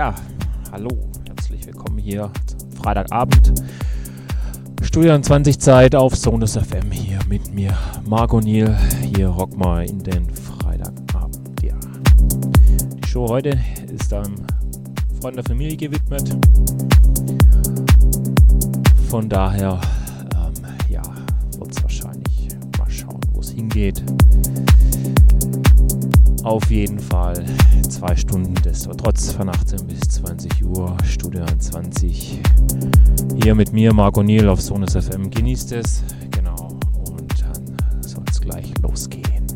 ja, hallo, herzlich willkommen hier Freitagabend. Studio 20 Zeit auf Sonus FM hier mit mir, Marco Niel. Hier rock mal in den Freitagabend. Ja. Die Show heute ist einem Freund der Familie gewidmet. Von daher, ähm, ja, wird es wahrscheinlich mal schauen, wo es hingeht. Auf jeden Fall zwei Stunden desto trotz von 18 bis 20 Uhr, Studio 20. Hier mit mir, Marco Niel auf Sonus FM. Genießt es. Genau. Und dann soll es gleich losgehen.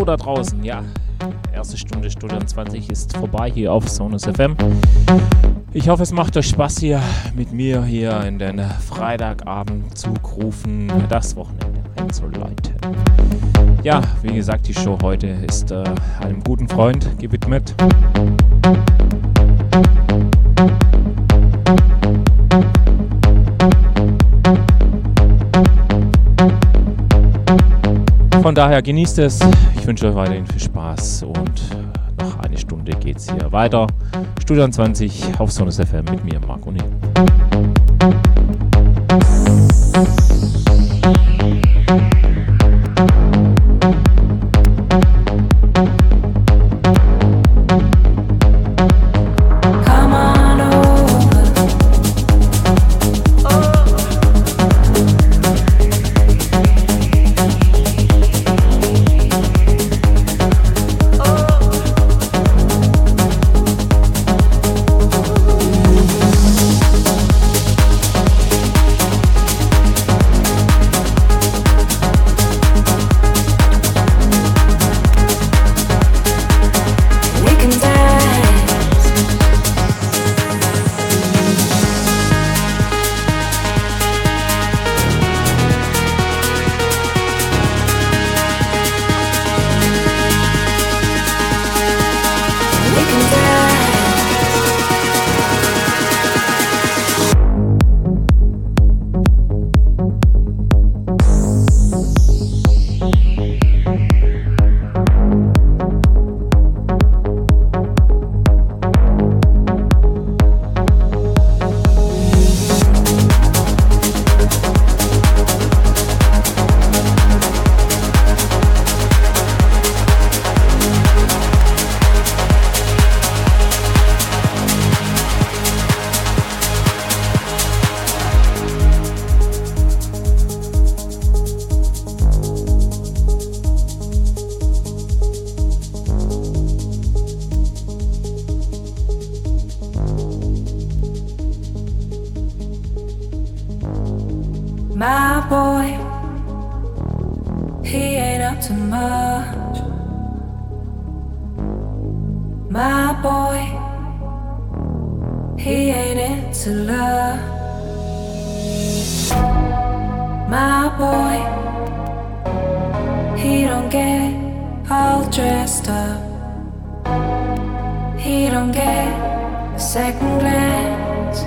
Hallo da draußen. Ja, erste Stunde, Stunde 20 ist vorbei hier auf Sonus FM. Ich hoffe, es macht euch Spaß hier mit mir hier in den Freitagabend zu rufen, das Wochenende einzuleiten. Ja, wie gesagt, die Show heute ist äh, einem guten Freund gewidmet. Von daher genießt es. Ich wünsche euch weiterhin viel Spaß und noch eine Stunde geht es hier weiter. Studio 20 auf Sonus FM mit mir, Marco Niel. He ain't into love. My boy, he don't get all dressed up. He don't get a second glance.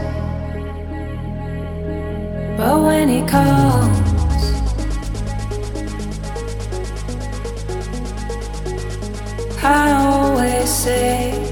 But when he calls, I always say.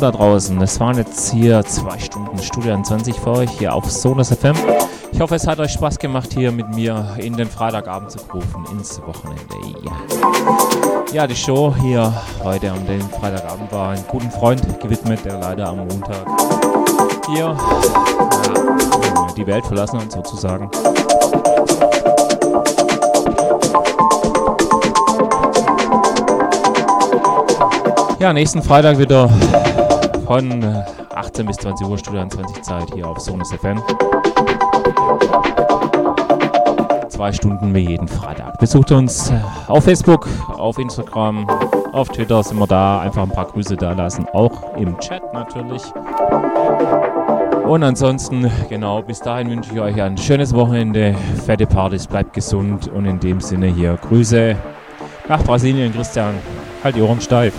Da draußen. Es waren jetzt hier zwei Stunden Studio 20 für euch hier auf Sonus FM. Ich hoffe, es hat euch Spaß gemacht, hier mit mir in den Freitagabend zu rufen, ins Wochenende. Ja. ja, die Show hier heute am Freitagabend war einem guten Freund gewidmet, der leider am Montag hier ja, die Welt verlassen hat, sozusagen. Ja, nächsten Freitag wieder von 18 bis 20 Uhr Studio 20 Zeit hier auf Sonus FM. Zwei Stunden wie jeden Freitag. Besucht uns auf Facebook, auf Instagram, auf Twitter sind wir da. Einfach ein paar Grüße da lassen, auch im Chat natürlich. Und ansonsten, genau, bis dahin wünsche ich euch ein schönes Wochenende, fette Partys, bleibt gesund und in dem Sinne hier Grüße nach Brasilien, Christian. Halt die Ohren steif.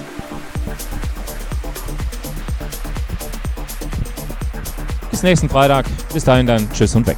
Bis nächsten Freitag. Bis dahin dann. Tschüss und weg.